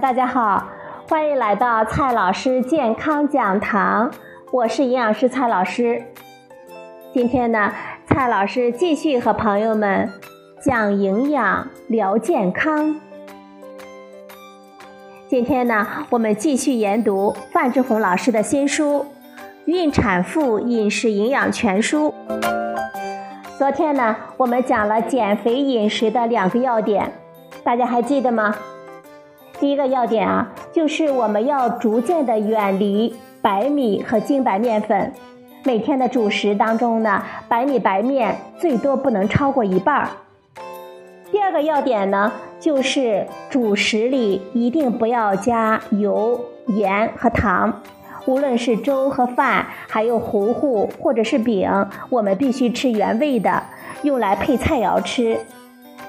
大家好，欢迎来到蔡老师健康讲堂，我是营养师蔡老师。今天呢，蔡老师继续和朋友们讲营养、聊健康。今天呢，我们继续研读范志红老师的新书《孕产妇饮食营养全书》。昨天呢，我们讲了减肥饮食的两个要点，大家还记得吗？第一个要点啊，就是我们要逐渐的远离白米和精白面粉，每天的主食当中呢，白米白面最多不能超过一半儿。第二个要点呢，就是主食里一定不要加油、盐和糖，无论是粥和饭，还有糊糊或者是饼，我们必须吃原味的，用来配菜肴吃。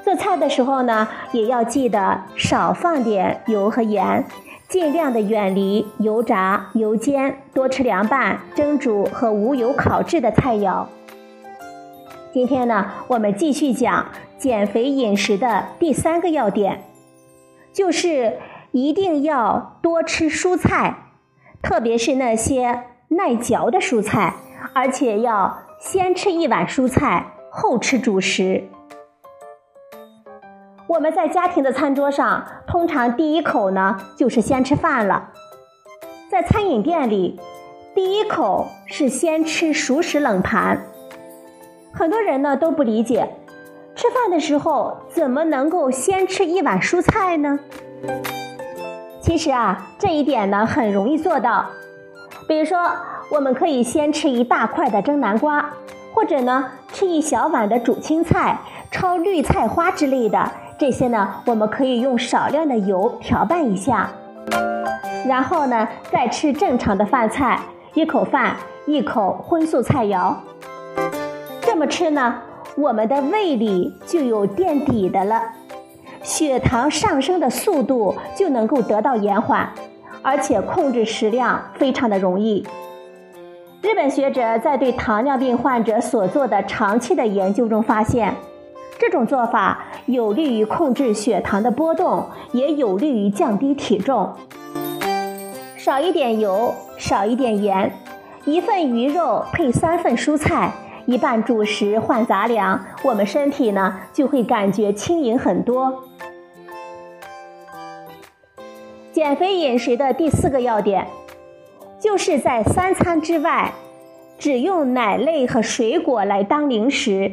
做菜的时候呢，也要记得少放点油和盐，尽量的远离油炸、油煎，多吃凉拌、蒸煮和无油烤制的菜肴。今天呢，我们继续讲减肥饮食的第三个要点，就是一定要多吃蔬菜，特别是那些耐嚼的蔬菜，而且要先吃一碗蔬菜，后吃主食。我们在家庭的餐桌上，通常第一口呢就是先吃饭了。在餐饮店里，第一口是先吃熟食冷盘。很多人呢都不理解，吃饭的时候怎么能够先吃一碗蔬菜呢？其实啊，这一点呢很容易做到。比如说，我们可以先吃一大块的蒸南瓜，或者呢吃一小碗的煮青菜、焯绿菜花之类的。这些呢，我们可以用少量的油调拌一下，然后呢，再吃正常的饭菜，一口饭，一口荤素菜肴。这么吃呢，我们的胃里就有垫底的了，血糖上升的速度就能够得到延缓，而且控制食量非常的容易。日本学者在对糖尿病患者所做的长期的研究中发现。这种做法有利于控制血糖的波动，也有利于降低体重。少一点油，少一点盐，一份鱼肉配三份蔬菜，一半主食换杂粮，我们身体呢就会感觉轻盈很多。减肥饮食的第四个要点，就是在三餐之外，只用奶类和水果来当零食。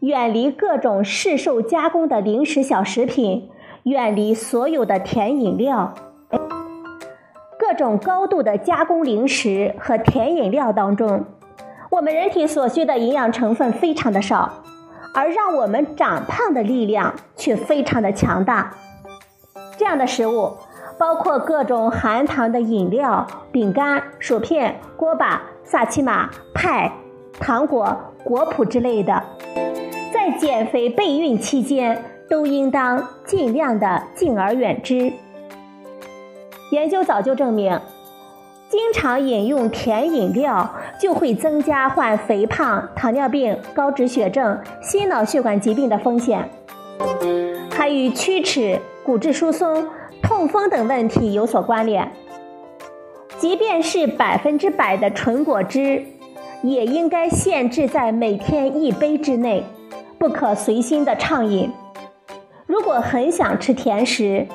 远离各种市售加工的零食小食品，远离所有的甜饮料。各种高度的加工零食和甜饮料当中，我们人体所需的营养成分非常的少，而让我们长胖的力量却非常的强大。这样的食物包括各种含糖的饮料、饼干、薯片、锅巴、萨琪玛、派、糖果、果脯之类的。在减肥备孕期间，都应当尽量的敬而远之。研究早就证明，经常饮用甜饮料就会增加患肥胖、糖尿病、高脂血症、心脑血管疾病的风险，还与龋齿、骨质疏松、痛风等问题有所关联。即便是百分之百的纯果汁，也应该限制在每天一杯之内。不可随心的畅饮。如果很想吃甜食，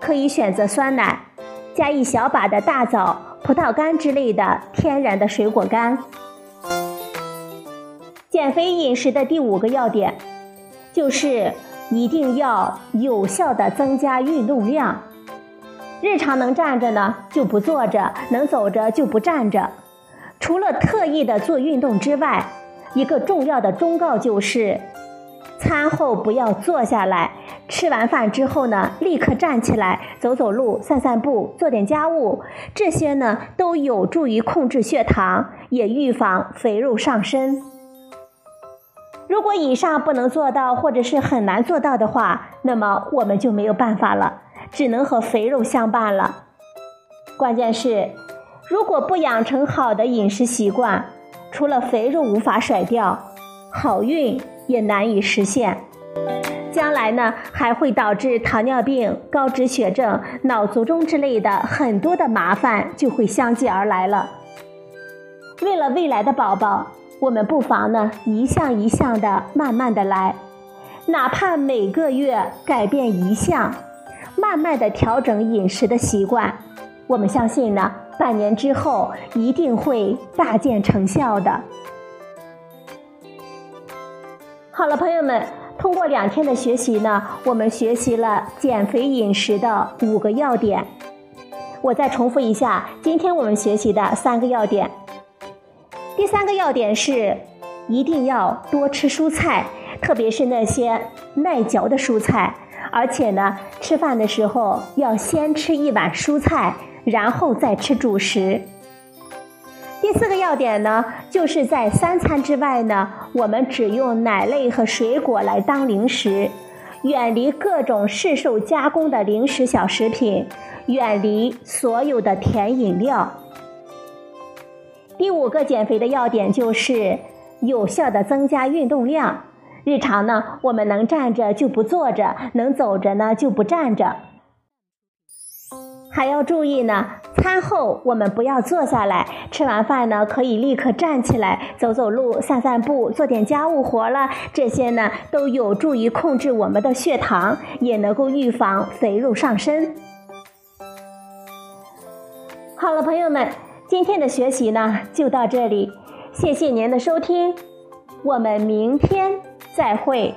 可以选择酸奶，加一小把的大枣、葡萄干之类的天然的水果干。减肥饮食的第五个要点，就是一定要有效的增加运动量。日常能站着呢，就不坐着；能走着就不站着。除了特意的做运动之外，一个重要的忠告就是。餐后不要坐下来，吃完饭之后呢，立刻站起来走走路、散散步、做点家务，这些呢都有助于控制血糖，也预防肥肉上身。如果以上不能做到，或者是很难做到的话，那么我们就没有办法了，只能和肥肉相伴了。关键是，如果不养成好的饮食习惯，除了肥肉无法甩掉，好运。也难以实现。将来呢还会导致糖尿病、高脂血症、脑卒中之类的很多的麻烦就会相继而来了。为了未来的宝宝，我们不妨呢一项一项的慢慢的来，哪怕每个月改变一项，慢慢的调整饮食的习惯，我们相信呢半年之后一定会大见成效的。好了，朋友们，通过两天的学习呢，我们学习了减肥饮食的五个要点。我再重复一下，今天我们学习的三个要点。第三个要点是，一定要多吃蔬菜，特别是那些耐嚼的蔬菜，而且呢，吃饭的时候要先吃一碗蔬菜，然后再吃主食。第四个要点呢，就是在三餐之外呢，我们只用奶类和水果来当零食，远离各种市售加工的零食小食品，远离所有的甜饮料。第五个减肥的要点就是有效的增加运动量，日常呢，我们能站着就不坐着，能走着呢就不站着。还要注意呢，餐后我们不要坐下来，吃完饭呢可以立刻站起来走走路、散散步、做点家务活了。这些呢都有助于控制我们的血糖，也能够预防肥肉上身。好了，朋友们，今天的学习呢就到这里，谢谢您的收听，我们明天再会。